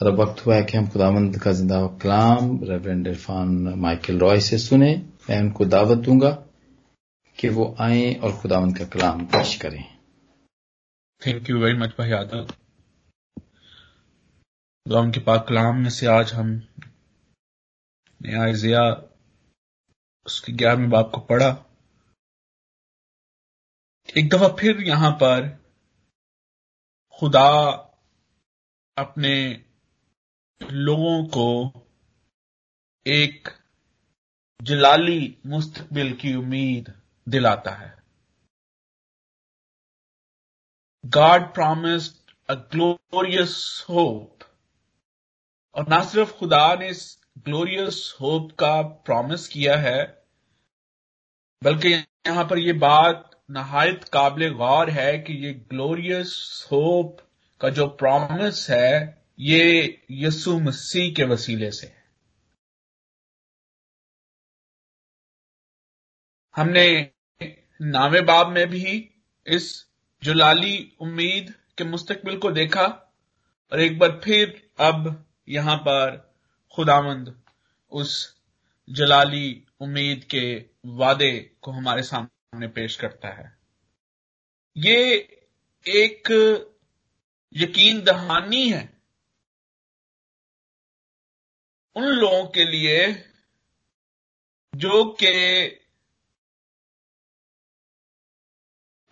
और अब वक्त हुआ है कि हम खुदावंद का ज़िंदा कलाम रेवरेंड इरफान माइकल रॉय से सुने मैं उनको दावत दूँगा कि वो आए और खुदावंद का कलाम पेश करें थैंक यू वेरी मच भाई आदम खुदावंद के पाक कलाम में से आज हम ने आइजिया उसके ग्यारहवें बाप को पढ़ा एक दफ़ा फिर यहाँ पर खुदा अपने लोगों को एक जलाली मुस्तकबिल की उम्मीद दिलाता है। God promised a glorious hope और ना सिर्फ़ खुदा ने इस ग्लोरियस होप का प्रॉमिस किया है, बल्कि यहाँ पर यह बात नहायत काबिल गौर है कि ये ग्लोरियस होप का जो प्रॉमिस है ये यसु मसीह के वसीले से। हमने नावे बाब में भी इस जुलाली उम्मीद के मुस्तकबिल को देखा और एक बार फिर अब यहाँ पर खुदामंद उस जलाली उम्मीद के वादे को हमारे सामने पेश करता है। ये एक यकीन दहानी है उन लोगों के लिए जो कि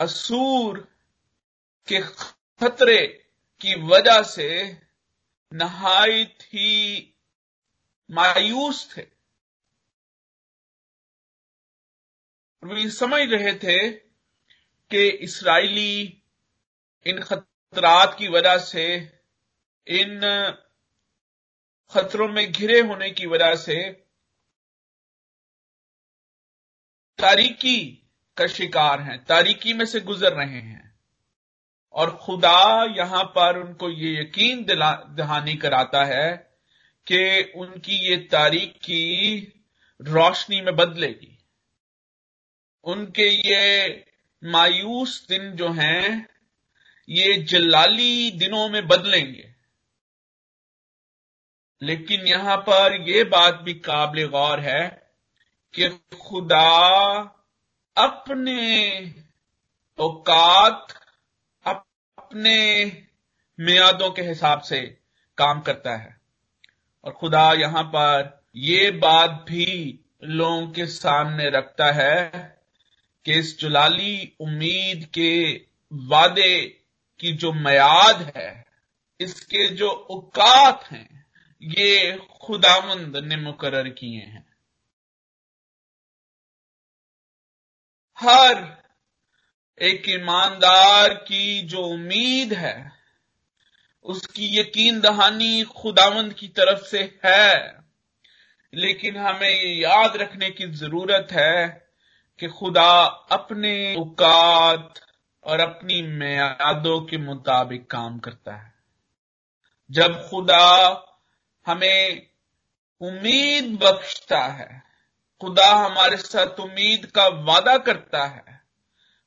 असूर के खतरे की वजह से नहायत ही मायूस थे। वे समझ रहे थे कि इसराइली इन खतरात की वजह से इन खतरों में घिरे होने की वजह से तारीकी का शिकार हैं। तारीकी में से गुजर रहे हैं। और खुदा यहाँ पर उनको ये यकीन दिला, दहानी कराता है कि उनकी ये तारीकी रोशनी में बदलेगी। उनके ये मायूस दिन जो हैं, ये जलाली दिनों में बदलेंगे। लेकिन यहाँ पर यह बात भी काबिल गौर है कि खुदा अपने औकात, अपने मियादों के हिसाब से काम करता है। और खुदा यहाँ पर यह बात भी लोगों के सामने रखता है कि इस जलाली उम्मीद के वादे की जो मयाद है, इसके जो औकात हैं ये खुदामंद ने मुकर किए हैं। हर एक ईमानदार की जो उम्मीद है, उसकी यकीन दहानी खुदावंद की तरफ़ से है। लेकिन हमें याद रखने की ज़रूरत है कि खुदा अपने औकात और अपनी मैदों के मुताबिक काम करता है। जब खुदा हमें उम्मीद बख्शता है। खुदा हमारे साथ उम्मीद का वादा करता है।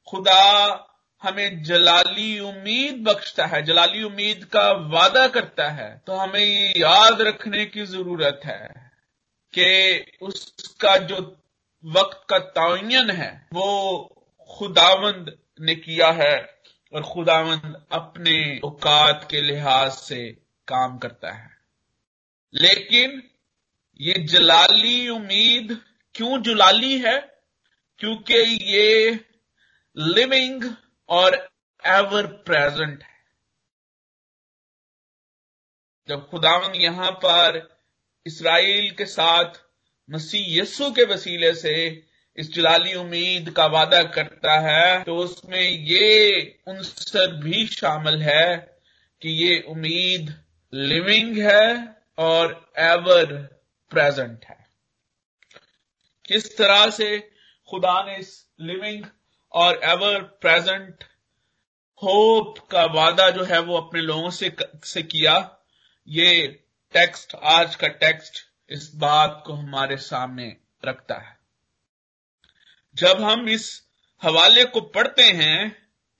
खुदा हमें जलाली उम्मीद बख्शता है, जलाली उम्मीद का वादा करता है। तो हमें ये याद रखने की ज़रूरत है कि उसका जो वक्त का तयन है, वो खुदावंद ने किया है और खुदावंद अपने औकात के लिहाज से काम करता है। लेकिन ये जलाली उम्मीद क्यों जुलाली है? क्योंकि ये लिविंग और एवर प्रेजेंट है। जब खुदावंद यहाँ पर इसराइल के साथ मसीह यस्सु के वसीले से इस जलाली उम्मीद का वादा करता है तो उसमें ये उनसर भी शामिल है कि ये उम्मीद लिविंग है और एवर प्रेजेंट है। किस तरह से खुदा ने इस लिविंग और एवर प्रेजेंट होप का वादा जो है वो अपने लोगों से से किया, ये टेक्स्ट आज का टेक्स्ट इस बात को हमारे सामने रखता है। जब हम इस हवाले को पढ़ते हैं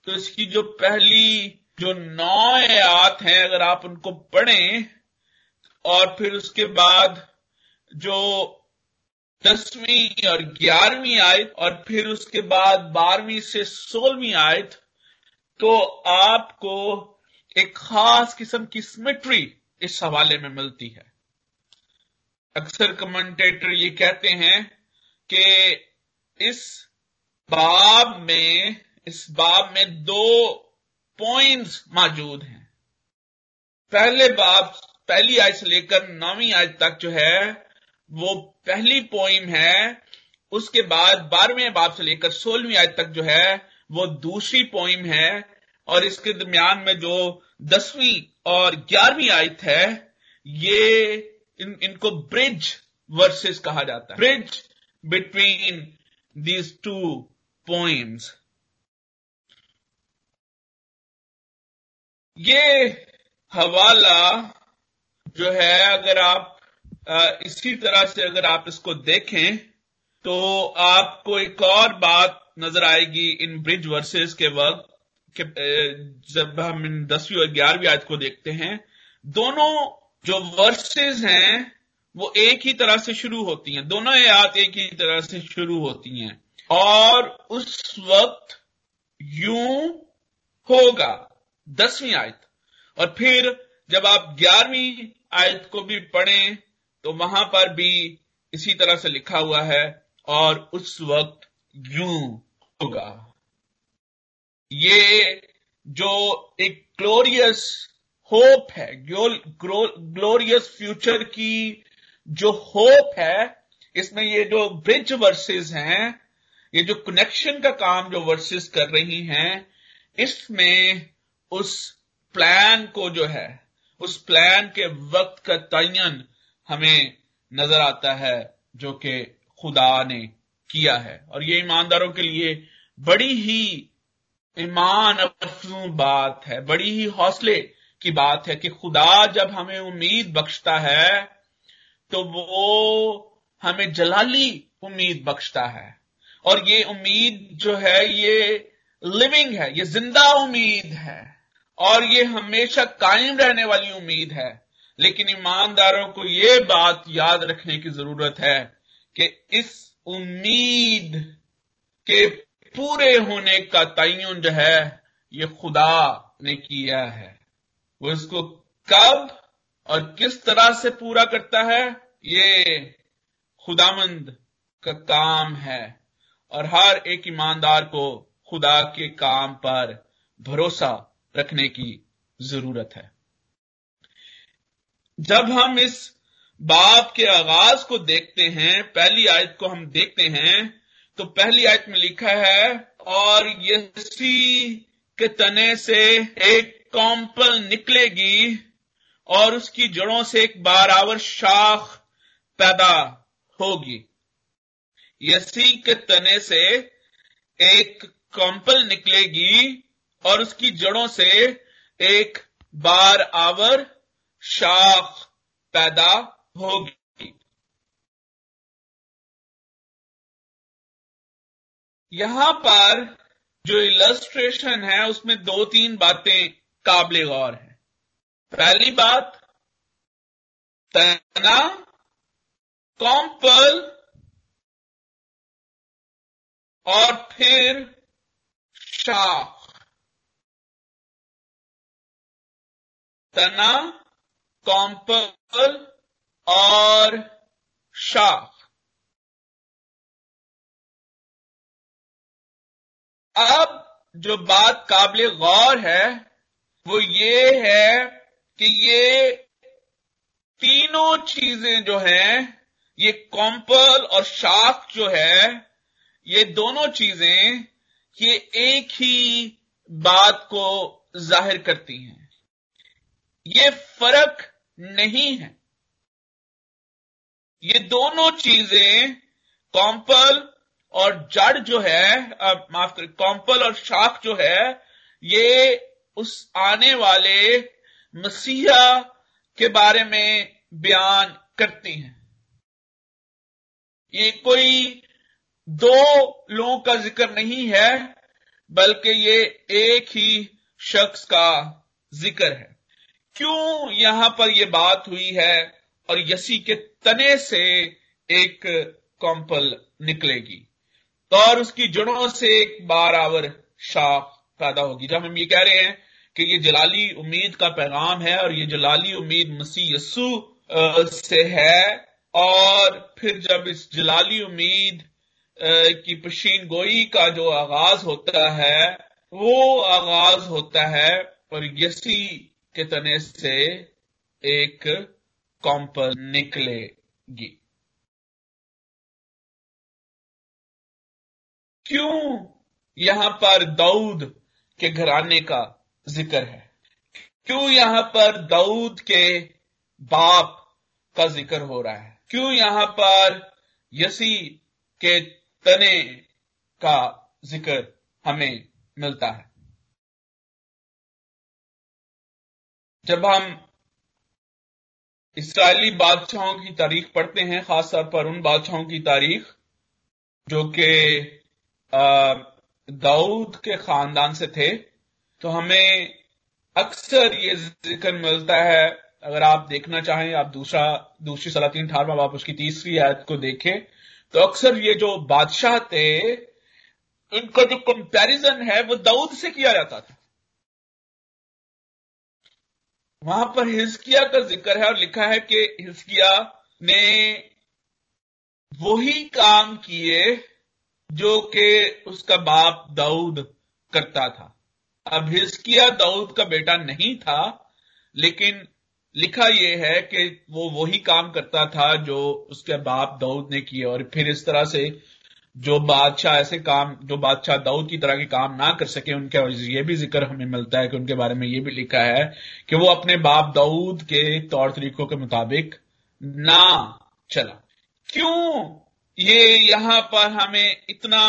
तो इसकी जो पहली, जो नौ आयात हैं, अगर आप उनको पढ़ें और फिर उसके बाद जो दसवीं और ग्यारहवीं आयत और फिर उसके बाद बारहवीं से सोलहवीं आयत तो आपको एक खास किस्म की सिमेट्री इस हवाले में मिलती है। अक्सर कमेंटेटर ये कहते हैं कि इस बाब में, इस बाब में दो पॉइंट्स मौजूद हैं। पहले बाब पहली आयत से लेकर नौवीं आयत तक जो है वो पहली पोइम है। उसके बाद बारहवें बाब से लेकर सोलहवीं आयत तक जो है वो दूसरी पोइम है। और इसके दरमियान में जो दसवीं और ग्यारहवीं आयत है ये इन, इनको ब्रिज वर्सेस कहा जाता है। Bridge between these two poems ये हवाला जो है, अगर आप इसी तरह से अगर आप इसको देखें तो आपको एक और बात नज़र आएगी इन ब्रिज वर्सेस के वक्त, कि जब हम इन दसवीं और ग्यारहवीं आयत को देखते हैं, दोनों जो वर्सेस हैं, वो एक ही तरह से शुरू होती हैं। दोनों आयत एक ही तरह से शुरू होती हैं। और उस वक्त यूँ होगा, दसवीं आयत। और फिर जब आप ग्यारहवीं आयत को भी पढ़ें तो वहाँ पर भी इसी तरह से लिखा हुआ है, और उस वक्त यूँ होगा। ये जो एक ग्लोरियस होप है ग्लोरियस फ्यूचर की जो होप है, इसमें ये जो ब्रिज वर्सेस हैं, ये जो कनेक्शन का काम जो वर्सेस कर रही हैं, इसमें उस प्लान को जो है उस प्लान के वक्त का तयन हमें नज़र आता है जो कि खुदा ने किया है। और ये ईमानदारों के लिए बड़ी ही ईमान अफजू बात है, बड़ी ही हौसले की बात है कि खुदा जब हमें उम्मीद बख्शता है तो वो हमें जलाली उम्मीद बख्शता है। और ये उम्मीद जो है, ये लिविंग है, ये ज़िंदा उम्मीद है। और ये हमेशा कायम रहने वाली उम्मीद है। लेकिन ईमानदारों को यह बात याद रखने की ज़रूरत है कि इस उम्मीद के पूरे होने का तयन जो है, ये खुदा ने किया है। वो इसको कब और किस तरह से पूरा करता है, ये खुदामंद का काम है। और हर एक ईमानदार को खुदा के काम पर भरोसा रखने की ज़रूरत है। जब हम इस बाप के आगाज़ को देखते हैं, पहली आयत को हम देखते हैं तो पहली आयत में लिखा है, और यसी के तने से एक कॉम्पल निकलेगी, और उसकी जड़ों से एक बारावर शाख पैदा होगी। यसी के तने से एक कॉम्पल निकलेगी और उसकी जड़ों से एक बार आवर शाख पैदा होगी। यहाँ पर जो इलस्ट्रेशन है, उसमें दो तीन बातें काबिल गौर हैं। पहली बात, तना, कॉम्पल, और फिर शाख। तना, कॉम्पल और शाख। अब जो बात काबिल गौर है, वो ये है कि ये तीनों चीज़ें जो हैं, ये कॉम्पल और शाख जो है, ये दोनों चीज़ें, ये एक ही बात को ज़ाहिर करती हैं। ये फ़र्क नहीं है। ये दोनों चीज़ें कॉम्पल और जड़ जो है माफ़ कर, कॉम्पल और शाख जो है, ये उस आने वाले मसीहा के बारे में बयान करती हैं। ये कोई दो लोगों का ज़िक्र नहीं है, बल्कि ये एक ही शख्स का ज़िक्र है। क्यों यहाँ पर यह बात हुई है और यसी के तने से एक कॉम्पल निकलेगी और उसकी जड़ों से एक बारावर शाख पैदा होगी। जब हम ये कह रहे हैं कि ये जलाली उम्मीद का पैगाम है और ये जलाली उम्मीद मसीह यस्सु से है और फिर जब इस जलाली उम्मीद की पशीन गोई का जो आगाज़ होता है, वो आगाज़ होता है और यसी के तने से एक कॉम्पल निकलेगी? क्यों यहाँ पर दाऊद के घराने का ज़िक्र है? क्यों यहाँ पर दाऊद के बाप का ज़िक्र हो रहा है? क्यों यहाँ पर यसी के तने का ज़िक्र हमें मिलता है? जब हम इसराइली बादशाहों की तारीख पढ़ते हैं, खासतौर पर उन बादशाहों की तारीख, जो कि दाऊद के खानदान से थे तो हमें अक्सर ये ज़िक्र मिलता है, अगर आप देखना चाहें, आप दूसरा, दूसरी सलातीन अठारवा आप उसकी तीसरी आयत को देखें तो अक्सर ये जो बादशाह थे इनका जो कंपैरिजन है, वो दाऊद से किया जाता था। वहाँ पर हिजकिया का ज़िक्र है और लिखा है कि हिस्किया ने वही काम किए जो कि उसका बाप दाऊद करता था। अब हिस्किया दाऊद का बेटा नहीं था, लेकिन लिखा यह है कि वो वही काम करता था जो उसके बाप दाऊद ने किए और फिर इस तरह से जो बादशाह ऐसे काम, जो बादशाह दाऊद की तरह के काम ना कर सके, उनके ये भी ज़िक्र हमें मिलता है कि उनके बारे में ये भी लिखा है कि वो अपने बाप दाऊद के तौर तरीकों के मुताबिक ना चला। क्यों? ये यहाँ पर हमें इतना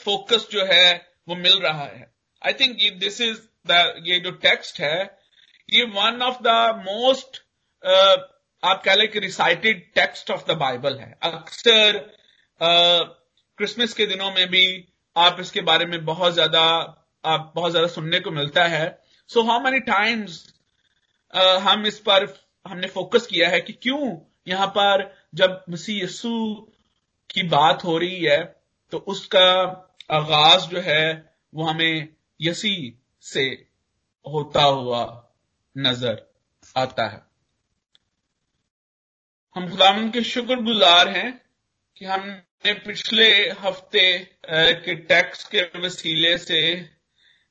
फोकस जो है, वो मिल रहा है। I think this is the ये जो टेक्स्ट है, ये वन ऑफ़ द मोस्ट आप कह लें कि recited text of the Bible है। अक्सर क्रिसमस के दिनों में भी आप इसके बारे में बहुत ज़्यादा, आप बहुत ज़्यादा सुनने को मिलता है। सो हाउ मेनी टाइम्स हम इस पर, हमने फोकस किया है कि क्यों यहाँ पर जब मसीह यस्सु की बात हो रही है तो उसका आगाज़ जो है वो हमें यसी से होता हुआ नज़र आता है। हम खुदावन के शुक्रगुजार हैं कि हमने पिछले हफ़्ते के टैक्स के वसीले से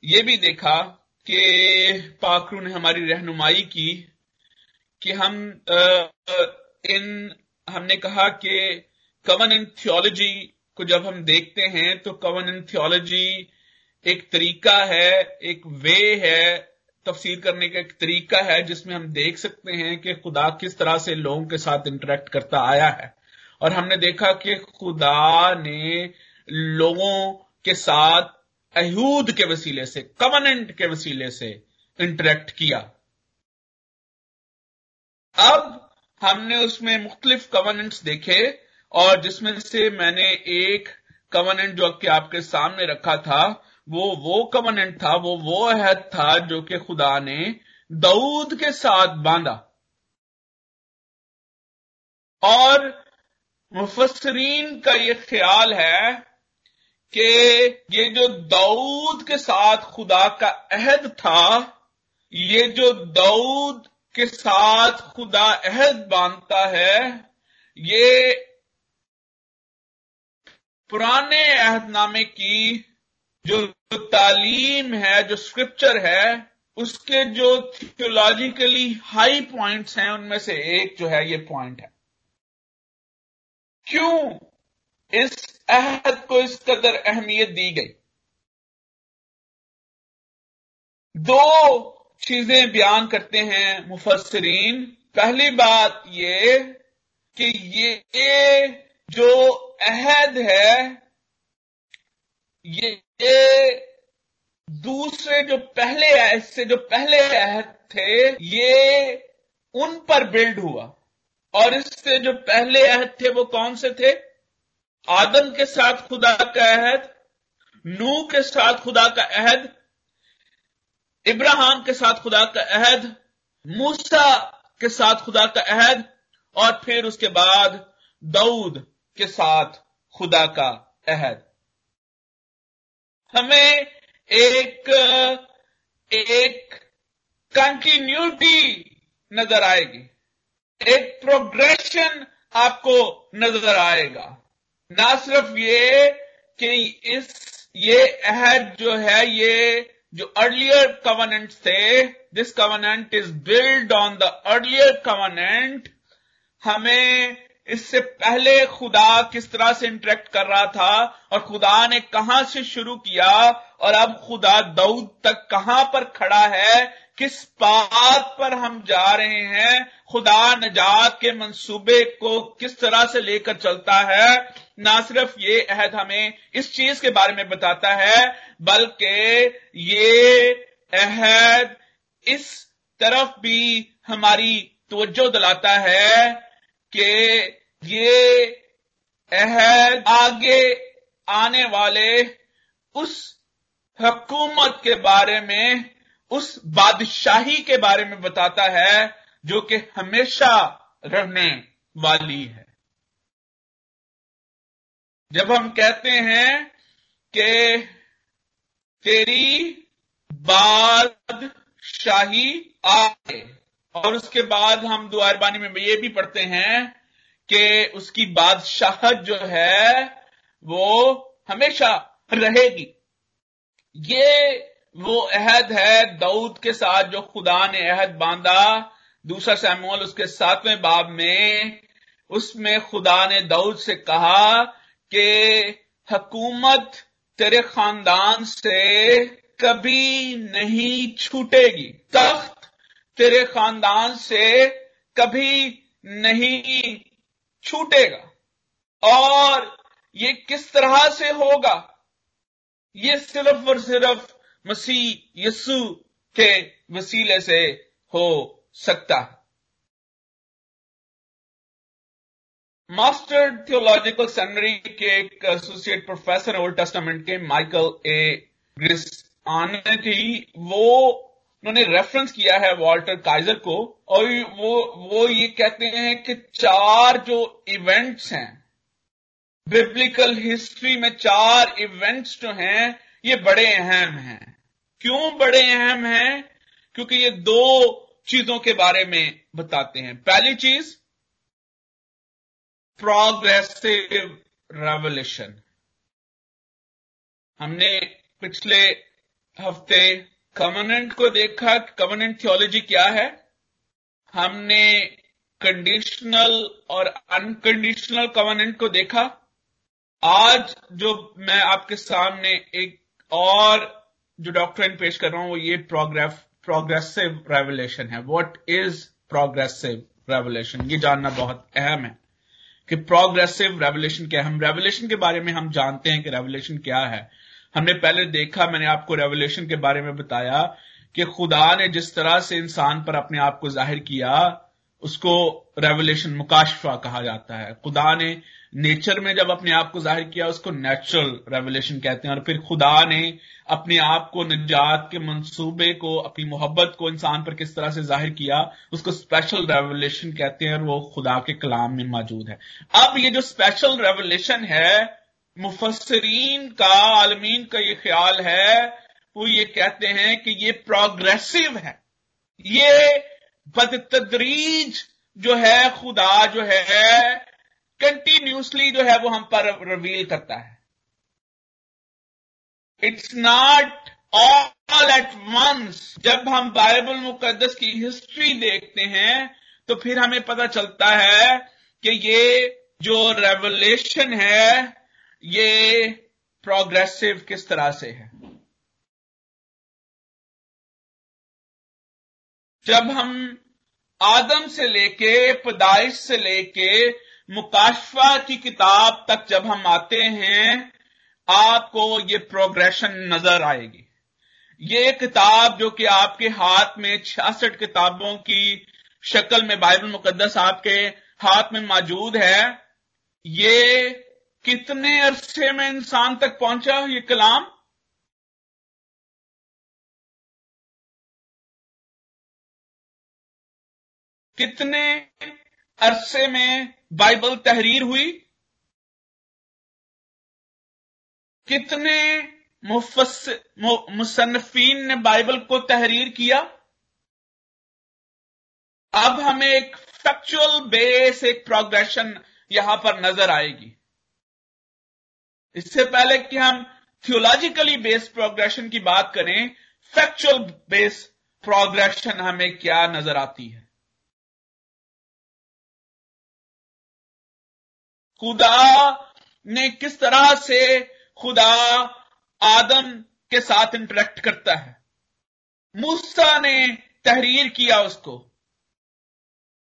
ये भी देखा कि पाकरू ने हमारी रहनुमाई की कि हम इन, हमने कहा कि कवन इन थियोलॉजी को जब हम देखते हैं तो कवन इन थियोलॉजी एक तरीका है, एक वे है तफसीर करने का एक तरीका है जिसमें हम देख सकते हैं कि खुदा किस तरह से लोगों के साथ इंटरेक्ट करता आया है। और हमने देखा कि खुदा ने लोगों के साथ अहूद के वसीले से कवनेंट के वसीले से इंटरेक्ट किया। अब हमने उसमें मुख्तलिफ़ कवनेंट्स देखे और जिसमें से मैंने एक कवनेंट जो कि आपके सामने रखा था, वो वो कवनेंट था, वो वो अहद था जो कि खुदा ने दाऊद के साथ बांधा। और मुफसरीन का ये ख्याल है कि ये जो दाऊद के साथ खुदा का अहद था, ये जो दाऊद के साथ खुदा अहद बांधता है, ये पुराने अहदनामे की जो तालीम है, जो स्क्रिप्चर है, उसके जो थियोलॉजिकली हाई पॉइंट्स हैं, उनमें से एक जो है ये पॉइंट है। क्यों इस अहद को इस कदर अहमियत दी गई? दो चीज़ें बयान करते हैं मुफसरीन पहली बात ये कि ये जो अहद है, ये ये दूसरे जो पहले अहद से जो पहले अहद थे, ये उन पर बिल्ड हुआ। और इससे जो पहले अहद थे, वो कौन से थे? आदम के साथ खुदा का अहद नू के साथ खुदा का अहद, इब्राहिम के साथ खुदा का अहद, मूसा के साथ खुदा का अहद, और फिर उसके बाद दाऊद के साथ खुदा का अहद। हमें एक एक कंटिन्यूटी नज़र आएगी। एक प्रोग्रेशन आपको नज़र आएगा। ना सिर्फ़ ये कि इस, ये अहद जो है, ये जो अर्लियर कवनेंट थे this covenant is build on the earlier covenant हमें इससे पहले खुदा किस तरह से इंटरेक्ट कर रहा था और खुदा ने कहाँ से शुरू किया और अब खुदा दाऊद तक कहाँ पर खड़ा है किस बात पर हम जा रहे हैं? खुदा नजात के मंसूबे को किस तरह से लेकर चलता है? ना सिर्फ़ ये अहद हमें इस चीज़ के बारे में बताता है, बल्कि ये अहद इस तरफ़ भी हमारी तवज्जो दिलाता है कि ये अहद आगे आने वाले उस हकूमत के बारे में उस बादशाही के बारे में बताता है जो कि हमेशा रहने वाली है। जब हम कहते हैं कि तेरी बादशाही आए, और उसके बाद हम दुआरबानी में ये भी पढ़ते हैं कि उसकी बादशाहत जो है, वो हमेशा रहेगी। ये वो अहद है दाऊद के साथ जो खुदा ने अहद बांधा। दूसरा सैमुअल उसके सातवें बाब में, उसमें खुदा ने दाऊद से कहा कि हकूमत तेरे खानदान से कभी नहीं छूटेगी। तख्त तेरे खानदान से कभी नहीं छूटेगा। और ये किस तरह से होगा? ये सिर्फ़ और सिर्फ़ मसीह यस्सु के वसीले से हो सकता है। मास्टर थियोलॉजिकल सेमिनरी के एक एसोसिएट प्रोफेसर ओल्ड टेस्टामेंट के माइकल ए ग्रिस आने थी। वो, उन्होंने रेफरेंस किया है वॉल्टर काइजर को और वो वो ये कहते हैं कि चार जो इवेंट्स हैं बिब्लिकल हिस्ट्री में चार इवेंट्स जो हैं, ये बड़े अहम हैं। क्यों बड़े अहम हैं? क्योंकि ये दो चीज़ों के बारे में बताते हैं। पहली चीज़ प्रोग्रेसिव रेवल्यूशन हमने पिछले हफ़्ते कमनेंट को देखा कमनेंट थियोलॉजी क्या है। हमने कंडीशनल और अनकंडीशनल कमनेंट को देखा। आज जो मैं आपके सामने एक और जो डॉक्ट्रिन पेश कर रहा हूँ, वो ये प्रोग्रेस प्रोग्रेसिव रेवोल्यूशन है। व्हाट इज़ प्रोग्रेसिव रेवोल्यूशन ये जानना बहुत अहम है कि प्रोग्रेसिव रेवोल्यूशन क्या है। हम रेवोल्यूशन के बारे में हम जानते हैं कि रेवोल्यूशन क्या है। हमने पहले देखा, मैंने आपको रेवोल्यूशन के बारे में बताया कि खुदा ने जिस तरह से इंसान पर अपने आप को ज़ाहिर किया, उसको रेवोल्यूशन मुकाशफा कहा जाता है। खुदा ने नेचर में जब अपने आप को ज़ाहिर किया, उसको नेचुरल रेवोल्यूशन कहते हैं। और फिर खुदा ने अपने आप को निजात के मंसूबे को, अपनी मोहब्बत को इंसान पर किस तरह से ज़ाहिर किया, उसको स्पेशल रेवोल्यूशन कहते हैं और वो खुदा के कलाम में मौजूद है। अब ये जो स्पेशल रेवोल्यूशन है मुफसरीन का, आलमीन का ये ख्याल है, वो ये कहते हैं कि ये प्रोग्रेसिव है। ये बदतदरीज जो है, खुदा जो है कंटिन्यूसली जो है वो हम पर रिवील करता है। It's not all at once जब हम बाइबल मुकदस की हिस्ट्री देखते हैं तो फिर हमें पता चलता है कि ये जो रेवलेशन है, ये प्रोग्रेसिव किस तरह से है। जब हम आदम से लेके पैदाइश से लेके मुकाशफा की किताब तक जब हम आते हैं, आपको ये प्रोग्रेशन नज़र आएगी। ये किताब जो कि आपके हाथ में छियासठ किताबों की शक्ल में बाइबल मुकदस आपके हाथ में मौजूद है, ये कितने अरसे में इंसान तक पहुँचा ये कलाम? कितने अरसे में बाइबल तहरीर हुई, कितने मुफस मुसन्फीन ने बाइबल को तहरीर किया? अब हमें एक फैक्चुअल बेस एक प्रोग्रेशन यहाँ पर नज़र आएगी। इससे पहले कि हम थियोलॉजिकली बेस्ड प्रोग्रेशन की बात करें फैक्चुअल बेस प्रोग्रेशन हमें क्या नज़र आती है? खुदा ने किस तरह से खुदा आदम के साथ इंटरेक्ट करता है? मूसा ने तहरीर किया उसको।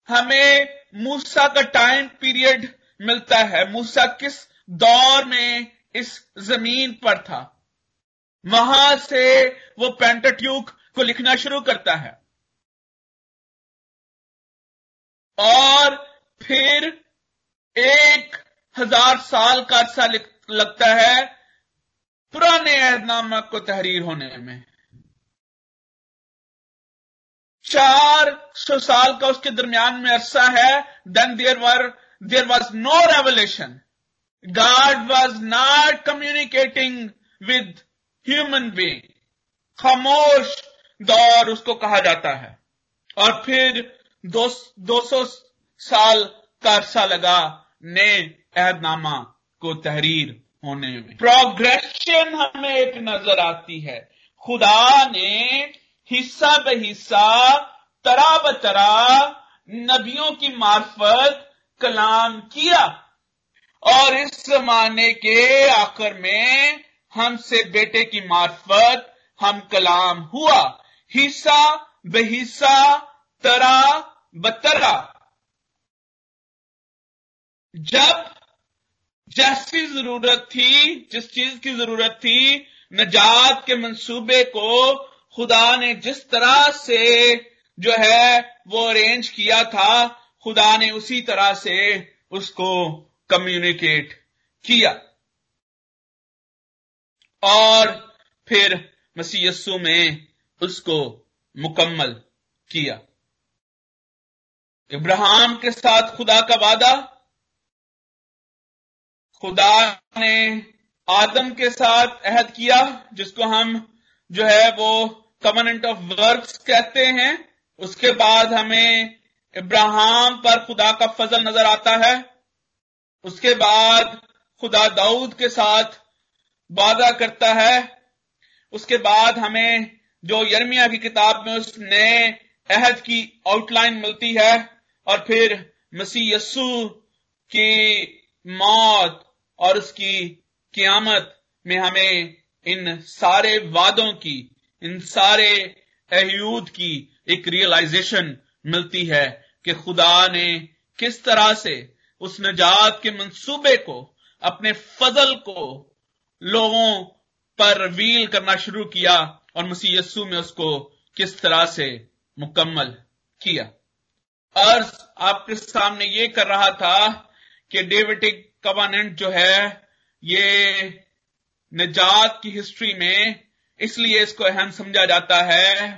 हमें मूसा का टाइम पीरियड मिलता है। मूसा किस दौर में इस ज़मीन पर था? वहाँ से वो पेंटाट्यूक को लिखना शुरू करता है। और फिर एक हज़ार साल का अर्सा लगता है पुराने अहदनामा को तहरीर होने में। चार सौ साल का उसके दरमियान में अरसा है then there were there was no revelation God was not communicating with human being. खामोश दौर उसको कहा जाता है। और फिर दो, दो सौ साल का अरसा लगा ने अहदनामा को तहरीर होने में। प्रोग्रेशन हमें एक नज़र आती है। खुदा ने हिस्सा ब हिस्सा तरह ब नबियों की मार्फत कलाम किया। और इस जमाने के आखिर में हमसे बेटे की मार्फत हम कलाम हुआ। हिस्सा बेहिस्सा तरा बतरा जब जैसी ज़रूरत थी, जिस चीज़ की ज़रूरत थी, नजात के मंसूबे को खुदा ने जिस तरह से जो है वो अरेंज किया था, खुदा ने उसी तरह से उसको कम्युनिकेट किया। और फिर मसीयसु में उसको मुकम्मल किया। इब्राहिम के साथ खुदा का वादा खुदा ने आदम के साथ अहद किया, जिसको हम जो है वो कमनेंट ऑफ़ वर्क्स कहते हैं। उसके बाद हमें इब्राहिम पर खुदा का फजल नज़र आता है। उसके बाद खुदा दाऊद के साथ वादा करता है। उसके बाद हमें जो यर्मिया की किताब में उस नए अहद की आउटलाइन मिलती है, और फिर मसीह यस्सु की मौत और उसकी क्यामत में हमें इन सारे वादों की, इन सारे अहयूद की एक रियलाइजेशन मिलती है कि खुदा ने किस तरह से उस नजात के मंसूबे को, अपने फजल को लोगों पर रीवील करना शुरू किया और मसीह यस्सु में उसको किस तरह से मुकम्मल किया। अर्ज़ आपके सामने ये कर रहा था कि डेविटिक कवानेंट जो है, ये नजात की हिस्ट्री में इसलिए इसको अहम समझा जाता है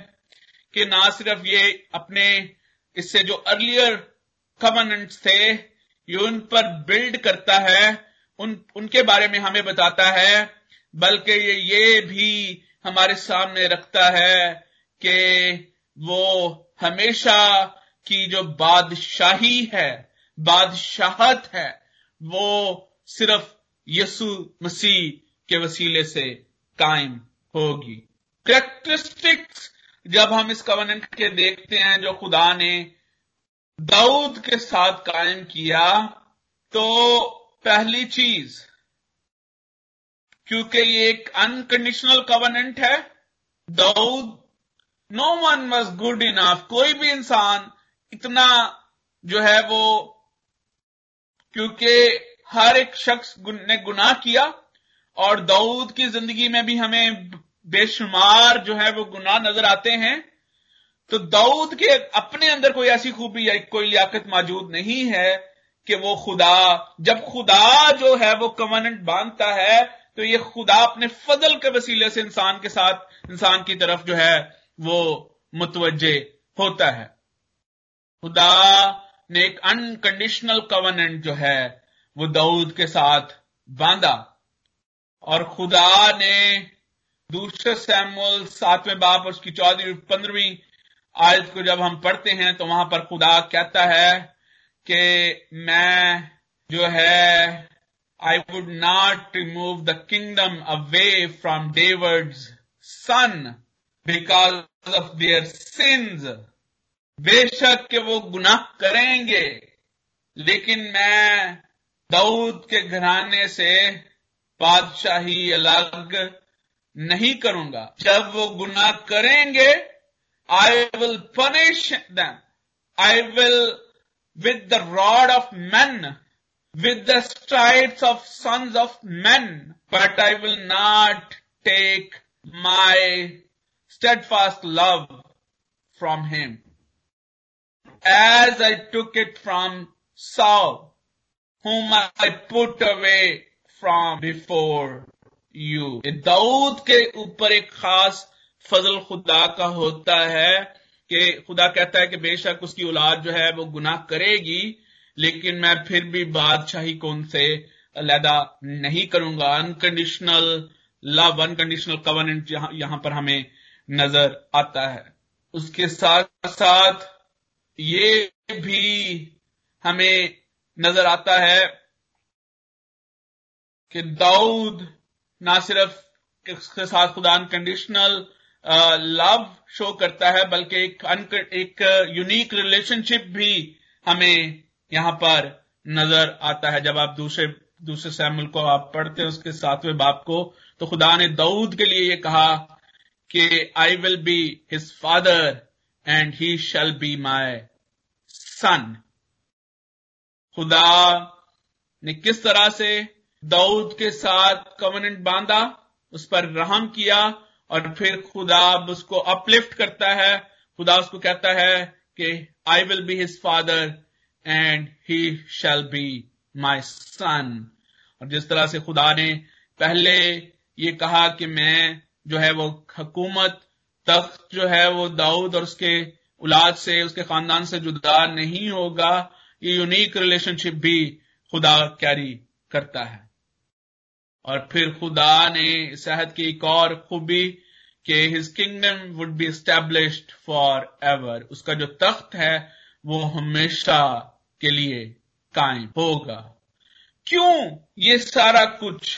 कि ना सिर्फ़ ये अपने, इससे जो अर्लियर कवानेंट्स थे, ये उन पर बिल्ड करता है, उन, उनके बारे में हमें बताता है, बल्कि ये ये भी हमारे सामने रखता है कि वो हमेशा की जो बादशाही है, बादशाहत है वो सिर्फ़ यसु मसीह के वसीले से कायम होगी। करेक्टरिस्टिक्स जब हम इस कवनेंट के देखते हैं, जो खुदा ने दाऊद के साथ कायम किया तो पहली चीज़, क्योंकि ये एक अनकंडीशनल कवर्नेंट है, Dawood no one was good enough कोई भी इंसान इतना जो है वो क्योंकि हर एक शख्स ने गुनाह किया और दाऊद की ज़िंदगी में भी हमें बेशुमार जो है वो गुनाह नज़र आते हैं। तो दाऊद के अपने अंदर कोई ऐसी खूबी या कोई लियाकत मौजूद नहीं है कि वो खुदा, जब खुदा जो है वो कमनेंट बांधता है तो ये खुदा अपने फजल के वसीले से इंसान के साथ, इंसान की तरफ़ जो है वो मुतवजे होता है। खुदा ने एक अनकंडीशनल कवर्नेंट जो है, वो दाऊद के साथ बांधा। और खुदा ने दूसरे सैमुअल सातवें बाप उसकी चौदहवीं पंद्रहवीं आयत को जब हम पढ़ते हैं तो वहाँ पर खुदा कहता है कि मैं जो है I would not remove the kingdom away from David's son because of their sins बेशक के वो गुनाह करेंगे लेकिन मैं दाऊद के घराने से बादशाही अलग नहीं करूँगा जब वो गुनाह करेंगे I will punish them I will with the rod of man with the strides of sons of men, but I will not take my steadfast love from him. As I took it from Saul, whom I put away from before you. दाऊद के ऊपर एक खास फजल खुदा का होता है कि खुदा कहता है कि बेशक उसकी औलाद जो है वो गुनाह करेगी लेकिन मैं फिर भी बादशाही को उनसे अलहदा नहीं करूँगा अनकंडीशनल लव अनकंडीशनल कवर्नेंट यहाँ पर हमें नज़र आता है उसके साथ साथ ये भी हमें नज़र आता है कि दाऊद ना सिर्फ़ उसके साथ खुदा अनकंडीशनल लव शो करता है, बल्कि एक एक यूनिक रिलेशनशिप भी हमें यहाँ पर नज़र आता है। जब आप दूसरे दूसरे सैमुल को आप पढ़ते हैं उसके सातवें बाप को तो खुदा ने दाऊद के लिए ये कहा कि I will be his father and he shall be my son. खुदा ने किस तरह से दाऊद के साथ कवर्नेंट बांधा, उस पर रहम किया, और फिर खुदा उसको अपलिफ्ट करता है। खुदा उसको कहता है कि I will be his father and he shall be my son और जिस तरह से खुदा ने पहले ये कहा कि मैं जो है वो हुकूमत तख्त जो है वो दाऊद और उसके औलाद से, उसके खानदान से जुदा नहीं होगा। ये यूनिक रिलेशनशिप भी खुदा कैरी करता है। और फिर खुदा ने अहद की एक और खूबी कि his kingdom would be established forever उसका जो तख्त है, वो हमेशा के लिए कायम होगा। क्यों ये सारा कुछ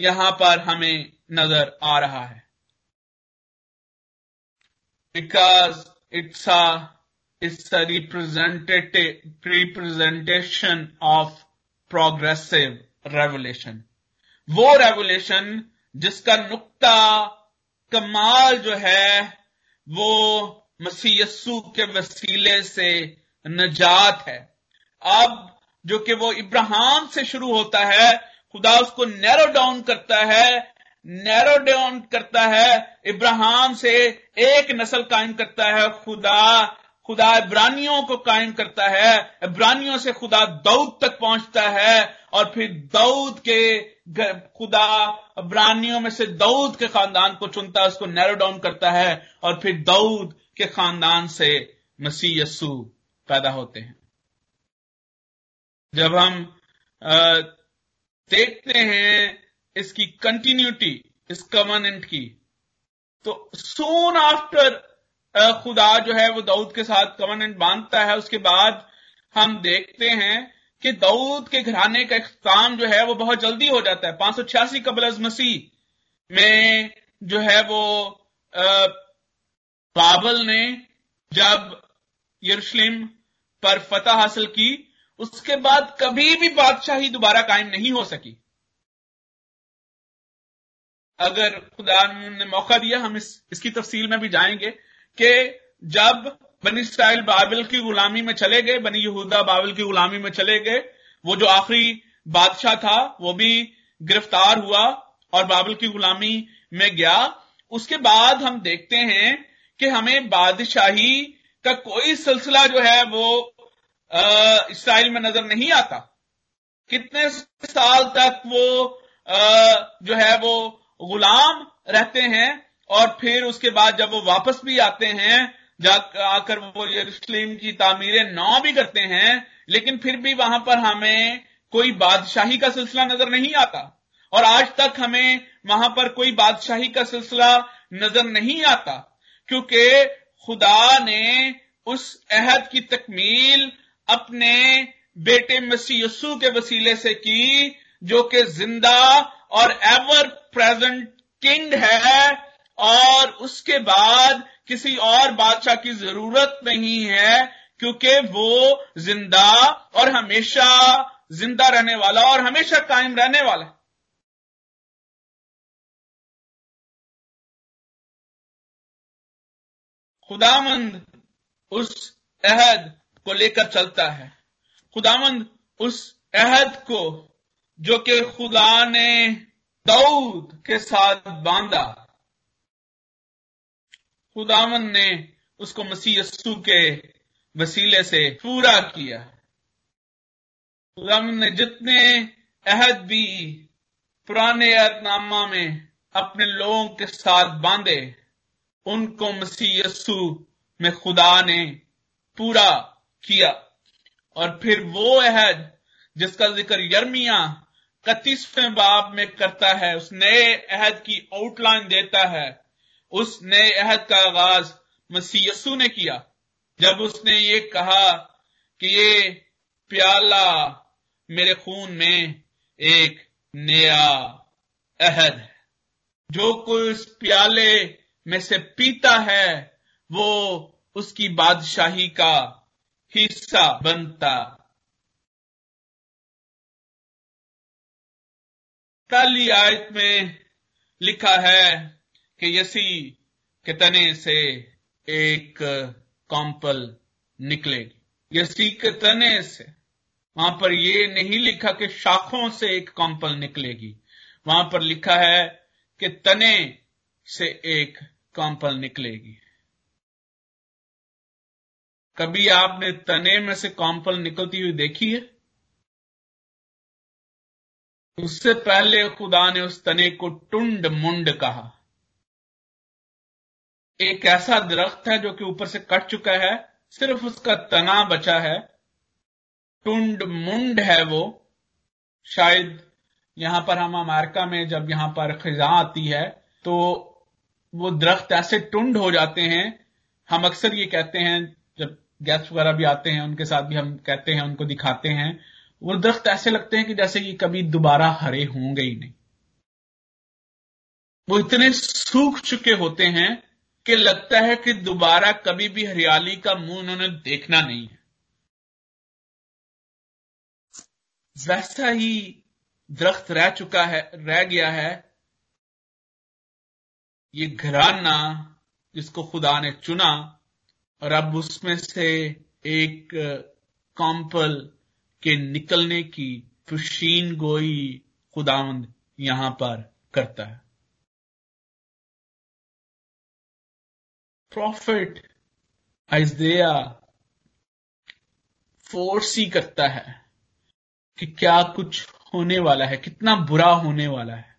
यहाँ पर हमें नज़र आ रहा है? Because it's a it's a representative representation of progressive revolution वो रेवोल्यूशन जिसका नुक्ता कमाल जो है, वो मसीयसु के वसीले से नजात है। अब जो कि वो इब्राहिम से शुरू होता है, खुदा उसको नैरो डाउन करता है नैरो डाउन करता है, इब्राहिम से एक नस्ल कायम करता है, खुदा खुदा इब्रानियों को कायम करता है, इब्रानियों से खुदा दाऊद तक पहुँचता है, और फिर दाऊद के खुदा इब्रानियों में से दाऊद के खानदान को चुनता है, उसको नैरो डाउन करता है, और फिर दाऊद के खानदान से मसीह यस्सु पैदा होते हैं। जब हम देखते हैं इसकी कंटिन्यूटी इस कवर्नेंट की। तो सोन आफ्टर खुदा जो है वो दाऊद के साथ कवर्नेंट बांधता है, उसके बाद हम देखते हैं कि दाऊद के घराने का इख्ताम जो है वो बहुत जल्दी हो जाता है। पाँच सौ छियासी कबल मसीह में जो है वो बाबल ने जब यरूशलेम पर फतह हासिल की, उसके बाद कभी भी बादशाही दोबारा कायम नहीं हो सकी। अगर खुदा ने मौका दिया हम इस इसकी तफसील में भी जाएँगे कि जब बनी इसराइल बाबिल की गुलामी में चले गए बनी यहूदा बाबिल की गुलामी में चले गए वो जो आखिरी बादशाह था वो भी गिरफ़्तार हुआ और बाबिल की गुलामी में गया। उसके बाद हम देखते हैं कि हमें बादशाही का कोई सिलसिला जो है वो इसराइल में नज़र नहीं आता। कितने साल तक वो आ, जो है वो गुलाम रहते हैं और फिर उसके बाद जब वो वापस भी आते हैं आकर वो यरूशलेम की तामीरें नौ भी करते हैं, लेकिन फिर भी वहाँ पर हमें कोई बादशाही का सिलसिला नज़र नहीं आता। और आज तक हमें वहाँ पर कोई बादशाही का सिलसिला नज़र नहीं आता, क्योंकि खुदा ने उस अहद की तकमील अपने बेटे मसीह यस्सु के वसीले से की जो कि ज़िंदा और एवर प्रेजेंट किंग है, और उसके बाद किसी और बादशाह की ज़रूरत नहीं है, क्योंकि वो ज़िंदा और हमेशा ज़िंदा रहने वाला और हमेशा कायम रहने वाला खुदामंद उस अहद को लेकर चलता है। खुदामंद उस अहद को जो कि खुदा ने दाऊद के साथ बांधा। खुदामंद ने उसको मसीह यस्सु के वसीले से पूरा किया। खुदामंद ने जितने अहद भी पुराने अहदनामा में अपने लोगों के साथ बांधे, उनको मसीह यस्सु में खुदा ने पूरा किया। और फिर वो अहद जिसका ज़िक्र यर्मिया इकतीसवें बाब में करता है, उस नए अहद की आउटलाइन देता है। उस नए अहद का आगाज़ मसीह ने किया। जब उसने ये कहा कि ये प्याला मेरे खून में एक नया अहद है, जो कोई उस प्याले में से पीता है, वो उसकी बादशाही का हिस्सा बनता पहली आयत में लिखा है कि यसी के तने से एक कॉम्पल निकलेगी। यसी के तने से। वहाँ पर यह नहीं लिखा कि शाखों से एक कॉम्पल निकलेगी। वहाँ पर लिखा है कि तने से एक कॉम्पल निकलेगी। कभी आपने तने में से कॉम्पल निकलती हुई देखी है? उससे पहले खुदा ने उस तने को टुंड मुंड कहा। एक ऐसा दरख्त है जो कि ऊपर से कट चुका है, सिर्फ़ उसका तना बचा है। टुंड मुंड है वो। शायद यहाँ पर हम अमेरिका में जब यहाँ पर खिजा आती है तो वो दरख्त ऐसे टुंड हो जाते हैं। हम अक्सर ये कहते हैं, जब गेस्ट वगैरह भी आते हैं, उनके साथ भी हम कहते हैं, उनको दिखाते हैं। वो दरख्त ऐसे लगते हैं कि जैसे ये कभी दोबारा हरे होंगे ही नहीं। वो इतने सूख चुके होते हैं कि लगता है कि दोबारा कभी भी हरियाली का मुँह उन्होंने देखना नहीं है। वैसा ही दरख्त रह चुका है, रह गया है। ये घराना जिसको खुदा ने चुना, और अब उसमें से एक कॉम्पल के निकलने की तुशीन गोई खुदावंद यहाँ पर करता है। प्रॉफिट आइजया फोर्स ही करता है कि क्या कुछ होने वाला है, कितना बुरा होने वाला है।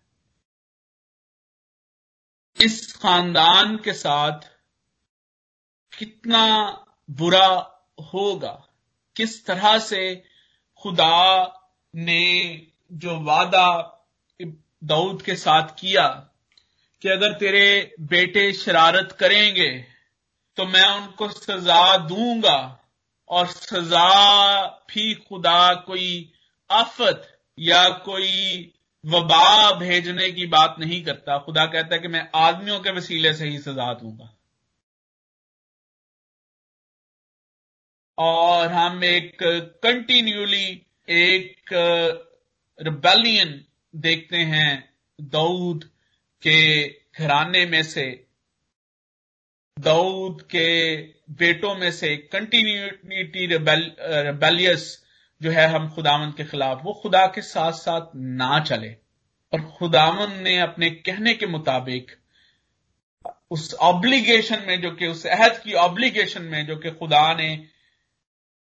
इस खानदान के साथ कितना बुरा होगा, किस तरह से खुदा ने जो वादा दाऊद के साथ किया कि अगर तेरे बेटे शरारत करेंगे तो मैं उनको सजा दूँगा और सजा भी खुदा कोई आफत या कोई वबा भेजने की बात नहीं करता। खुदा कहता है कि मैं आदमियों के वसीले से ही सजा दूँगा। और हम एक कंटिन्यूली एक रिबेलियन देखते हैं दाऊद के घराने में से। दाऊद के बेटों में से कंटिन्यूटी रिबेलियस जो है हम खुदावन के खिलाफ, वो खुदा के साथ साथ ना चले। और खुदावन ने अपने कहने के मुताबिक उस ऑब्लिगेशन में जो कि, उस अहद की ऑब्लिगेशन में जो कि खुदा ने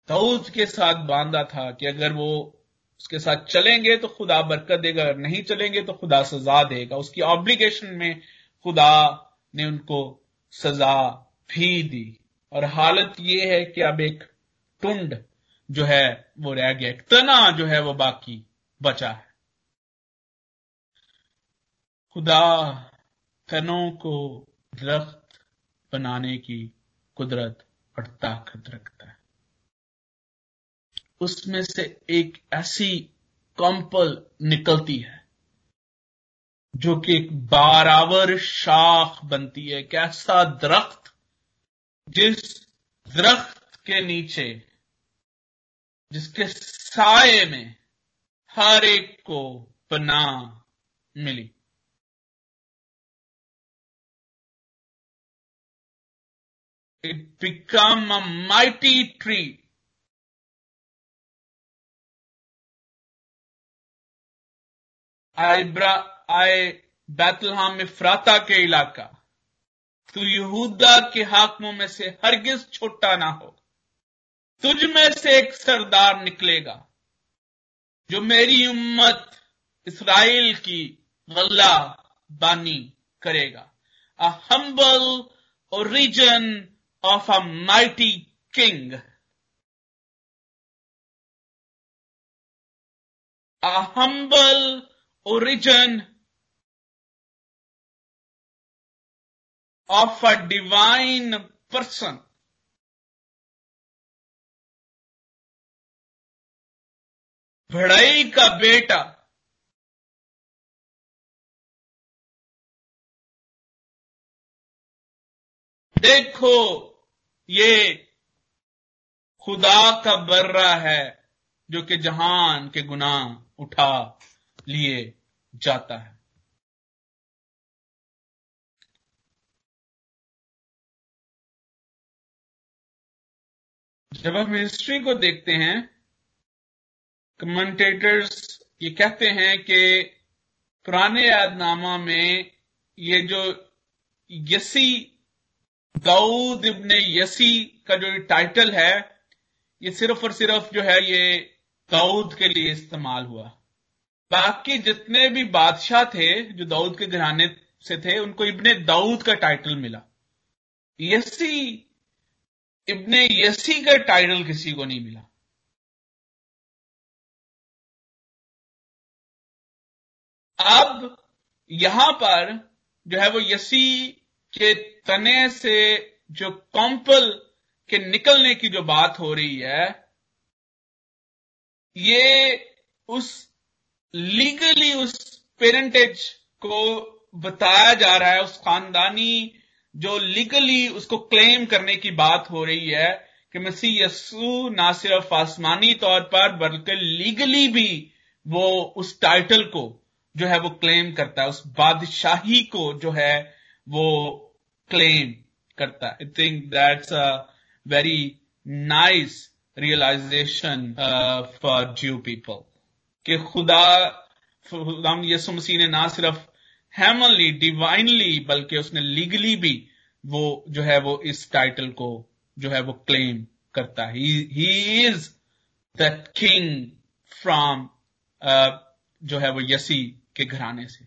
दाऊद के साथ बांधा था कि अगर वो उसके साथ चलेंगे तो खुदा बरकत देगा, अगर नहीं चलेंगे तो खुदा सजा देगा। उसकी ऑब्लिगेशन में खुदा ने उनको सजा भी दी। और हालत यह है कि अब एक टुंड जो है, वो रह गया। एक तना जो है, वो बाकी बचा है। खुदा तनों को दरख्त बनाने की कुदरत और ताकत रखता है। उसमें से एक ऐसी कंपल निकलती है, जो कि एक बारावर शाख बनती है, एक ऐसा दरख्त जिस दरख्त के नीचे, जिसके साय में हर एक को पना मिली। It become a mighty tree. आए आए बैतलहाम में फ्राता के इलाका। तू यहूदा के हाकमों में से हरगिज छोटा ना हो। तुझ में से एक सरदार निकलेगा, जो मेरी उम्मत इसराइल की गल्ला बानी करेगा। A humble origin of a mighty king a humble origin of a divine person. भड़ई का बेटा देखो, ये खुदा का बर्रा है जो कि जहान के गुनाह उठा लिए जाता है। जब हम हिस्ट्री को देखते हैं कमेंटेटर्स ये कहते हैं कि पुराने यादनामा में ये जो यसी, दाऊद इब्न यसी का जो टाइटल है, ये सिर्फ़ और सिर्फ़ जो है ये दाऊद के लिए इस्तेमाल हुआ। बाकी जितने भी बादशाह थे, जो दाऊद के घराने से थे, उनको इब्ने दाऊद का टाइटल मिला। यसी, इब्ने यसी का टाइटल किसी को नहीं मिला। अब यहाँ पर जो है वो यसी के तने से जो कॉम्पल के निकलने की जो बात हो रही है, ये उस लीगली उस पेरेंटेज को बताया जा रहा है, उस खानदानी जो लीगली उसको क्लेम करने की बात हो रही है कि मसीह यसू ना सिर्फ़ आसमानी तौर पर, बल्कि लीगली भी वो उस टाइटल को जो है वो क्लेम करता है, उस बादशाही को जो है वो क्लेम करता है। I think that's a very nice realisation for Jew people कि खुदा खुदाम यसु मसीह ने ना सिर्फ़ हेमनली डिवाइनली बल्कि उसने लीगली भी वो जो है वो इस टाइटल को जो है वो क्लेम करता है। He is the king from जो है वो यसी के घराने से।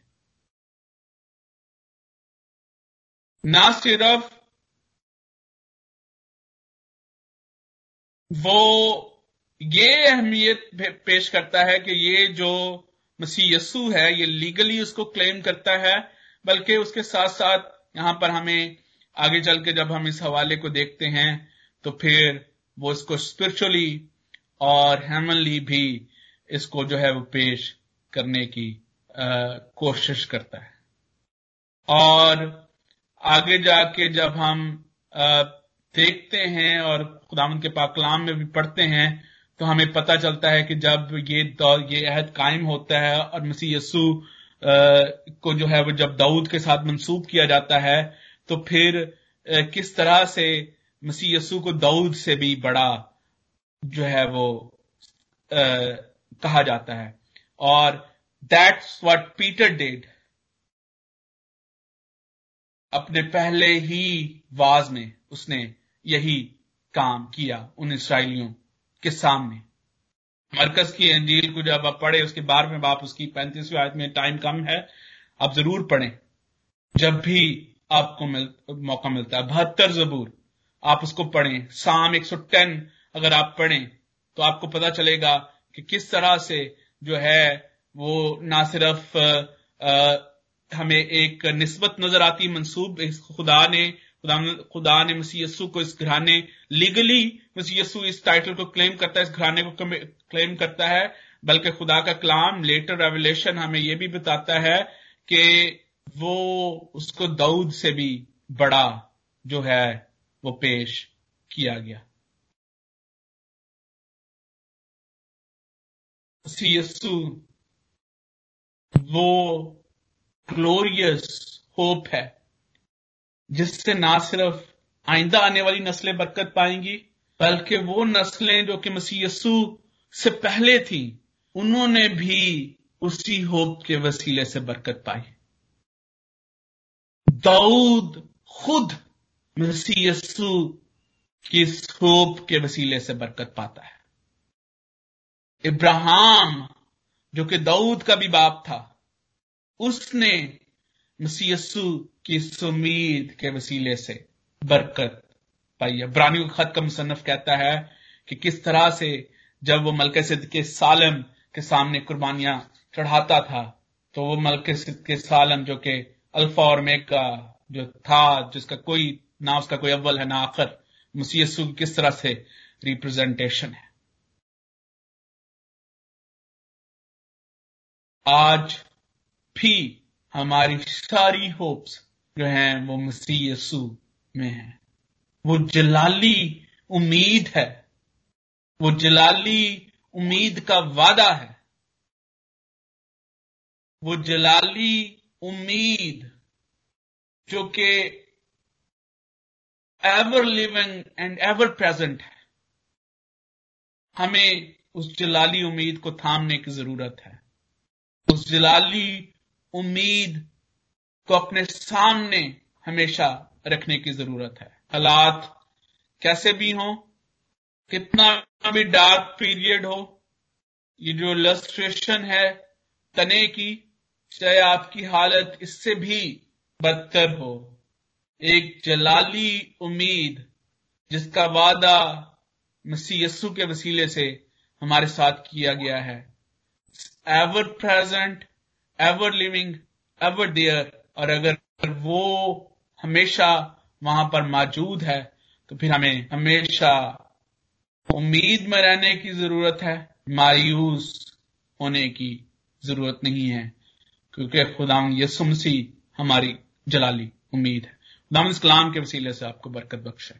ना सिर्फ़ वो ये अहमियत पेश करता है कि ये जो मसीह यस्सु है ये लीगली उसको क्लेम करता है बल्कि उसके साथ साथ यहाँ पर हमें आगे चल के जब हम इस हवाले को देखते हैं तो फिर वो इसको स्पिरिचुअली और हेमनली भी इसको जो है वो पेश करने की आ, कोशिश करता है। और आगे जाके जब हम आ, देखते हैं और खुदाम के पाकलाम में भी पढ़ते हैं तो हमें पता चलता है कि जब ये दौर ये अहद कायम होता है और मसीह यस्सु को जो है वो जब दाऊद के साथ मंसूब किया जाता है तो फिर किस तरह से मसीह यस्सु को दाऊद से भी बड़ा जो है वो आ, कहा जाता है। और दैट्स व्हाट पीटर डिड अपने पहले ही वाज में उसने यही काम किया उन इसराइलियों के सामने। मरकज की अंजील को जब आप पढ़े उसके बारहवें बाप उसकी पैंतीसवीं आयत में टाइम कम है आप ज़रूर पढ़ें। जब भी आपको मिल, मौका मिलता है बहत्तर जबूर आप उसको पढ़ें। साम 110 अगर आप पढ़ें तो आपको पता चलेगा कि किस तरह से जो है वो ना सिर्फ़ आ, हमें एक निस्बत नज़र आती मनसूब खुदा ने खुदा खुदा ने मसीह को इस घराने लीगली मसीह यस्सु इस टाइटल को क्लेम करता है, इस घराने को क्लेम करता है, बल्कि खुदा का कलाम लेटर रेवलेशन हमें यह भी बताता है कि वो उसको दाऊद से भी बड़ा जो है, वो पेश किया गया। यस्सु वो ग्लोरियस होप है। जिससे ना सिर्फ़ आइंदा आने वाली नस्लें बरकत पाएँगी, बल्कि वो नस्लें जो कि मसीह यस्सु से पहले थी, उन्होंने भी उसी होप के वसीले से बरकत पाई। दाऊद खुद मसीह यस्सु की होप के वसीले से बरकत पाता है। इब्राहिम, जो कि दाऊद का भी बाप था, उसने मसीयसु की सुमीद के वसीले से बरकत पाई ब्रानी खत का मुसनफ कहता है कि किस तरह से जब वो मलके सिद्ध के सालम के सामने कुर्बानियाँ चढ़ाता था तो वो मलके सिद्ध के सालम जो कि अल्फ़ा और मेगा जो था, जिसका कोई ना उसका कोई अव्वल है, ना आखिर मुसीयसु किस तरह से रिप्रेजेंटेशन है। आज भी हमारी सारी होप्स जो हैं, वो मसीह यसु में है। वो जलाली उम्मीद है। वो जलाली उम्मीद का वादा है। वो जलाली उम्मीद जो कि ever living and ever present है। हमें उस जलाली उम्मीद को थामने की ज़रूरत है। उस जलाली उम्मीद को अपने सामने हमेशा रखने की ज़रूरत है। हालात कैसे भी हो, कितना भी डार्क पीरियड हो, ये जो लस्ट्रेशन है तने की, चाहे आपकी हालत इससे भी बदतर हो, एक जलाली उम्मीद जिसका वादा मसीह यस्सु के वसीले से हमारे साथ किया गया है। Ever present ever living ever there और अगर वो हमेशा वहाँ पर मौजूद है तो फिर हमें हमेशा उम्मीद में रहने की ज़रूरत है, मायूस होने की ज़रूरत नहीं है, क्योंकि खुदा यसुमसी हमारी जलाली उम्मीद है। खुदाम इस कलाम के वसीले से आपको बरकत बख्श।